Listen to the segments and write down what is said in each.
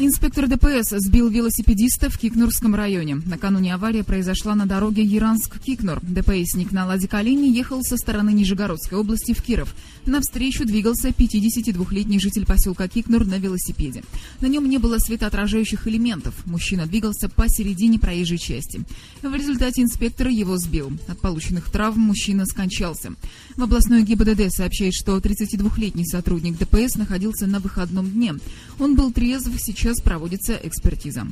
Инспектор ДПС сбил велосипедиста в Кикнурском районе. Накануне авария произошла на дороге Яранск-Кикнур. DPSник на Ладе Калине ехал со стороны Нижегородской области в Киров. Навстречу двигался 52-летний житель поселка Кикнур на велосипеде. На нем не было светоотражающих элементов. Мужчина двигался посередине проезжей части. В результате инспектор его сбил. От полученных травм мужчина скончался. В областной ГИБДД сообщает, что 32-летний сотрудник ДПС находился на выходном дне. Он был трезв, сейчас проводится экспертиза.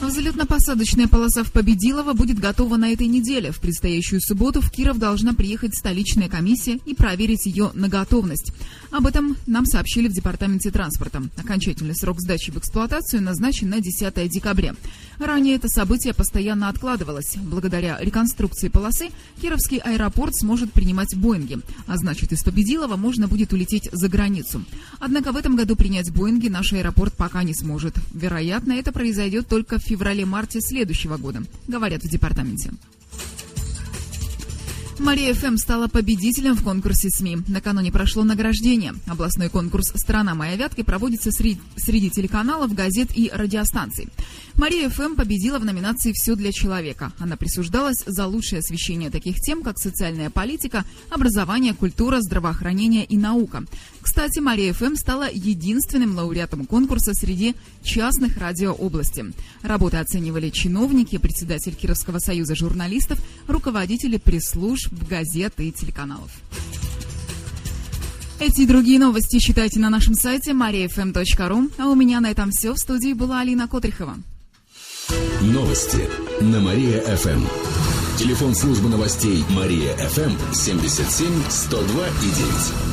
Взлетно-посадочная полоса в Победилово будет готова на этой неделе. В предстоящую субботу в Киров должна приехать столичная комиссия и проверить ее на готовность. Об этом нам сообщили в Департаменте транспорта. Окончательный срок сдачи в эксплуатацию назначен на 10 декабря. Ранее это событие постоянно откладывалось. Благодаря реконструкции полосы Кировский аэропорт сможет принимать Боинги, а значит из Победилова можно будет улететь за границу. Однако в этом году принять Боинги наш аэропорт пока не сможет. Вероятно, это произойдет только в феврале-марте следующего года, говорят в департаменте. Мария ФМ стала победителем в конкурсе СМИ. Накануне прошло награждение. Областной конкурс «Страна моя Вятка» проводится среди, среди телеканалов, газет и радиостанций. Мария ФМ победила в номинации «Все для человека». Она присуждалась за лучшее освещение таких тем, как социальная политика, образование, культура, здравоохранение и наука. Кстати, Мария ФМ стала единственным лауреатом конкурса среди частных радио области. Работы оценивали чиновники, председатель Кировского союза журналистов, руководители пресс-служб, газет и телеканалов. Эти и другие новости читайте на нашем сайте mariafm.ru. А у меня на этом все. В студии была Алина Котрихова. Новости на Мария-ФМ. Телефон службы новостей Мария-ФМ 77 102 и 9.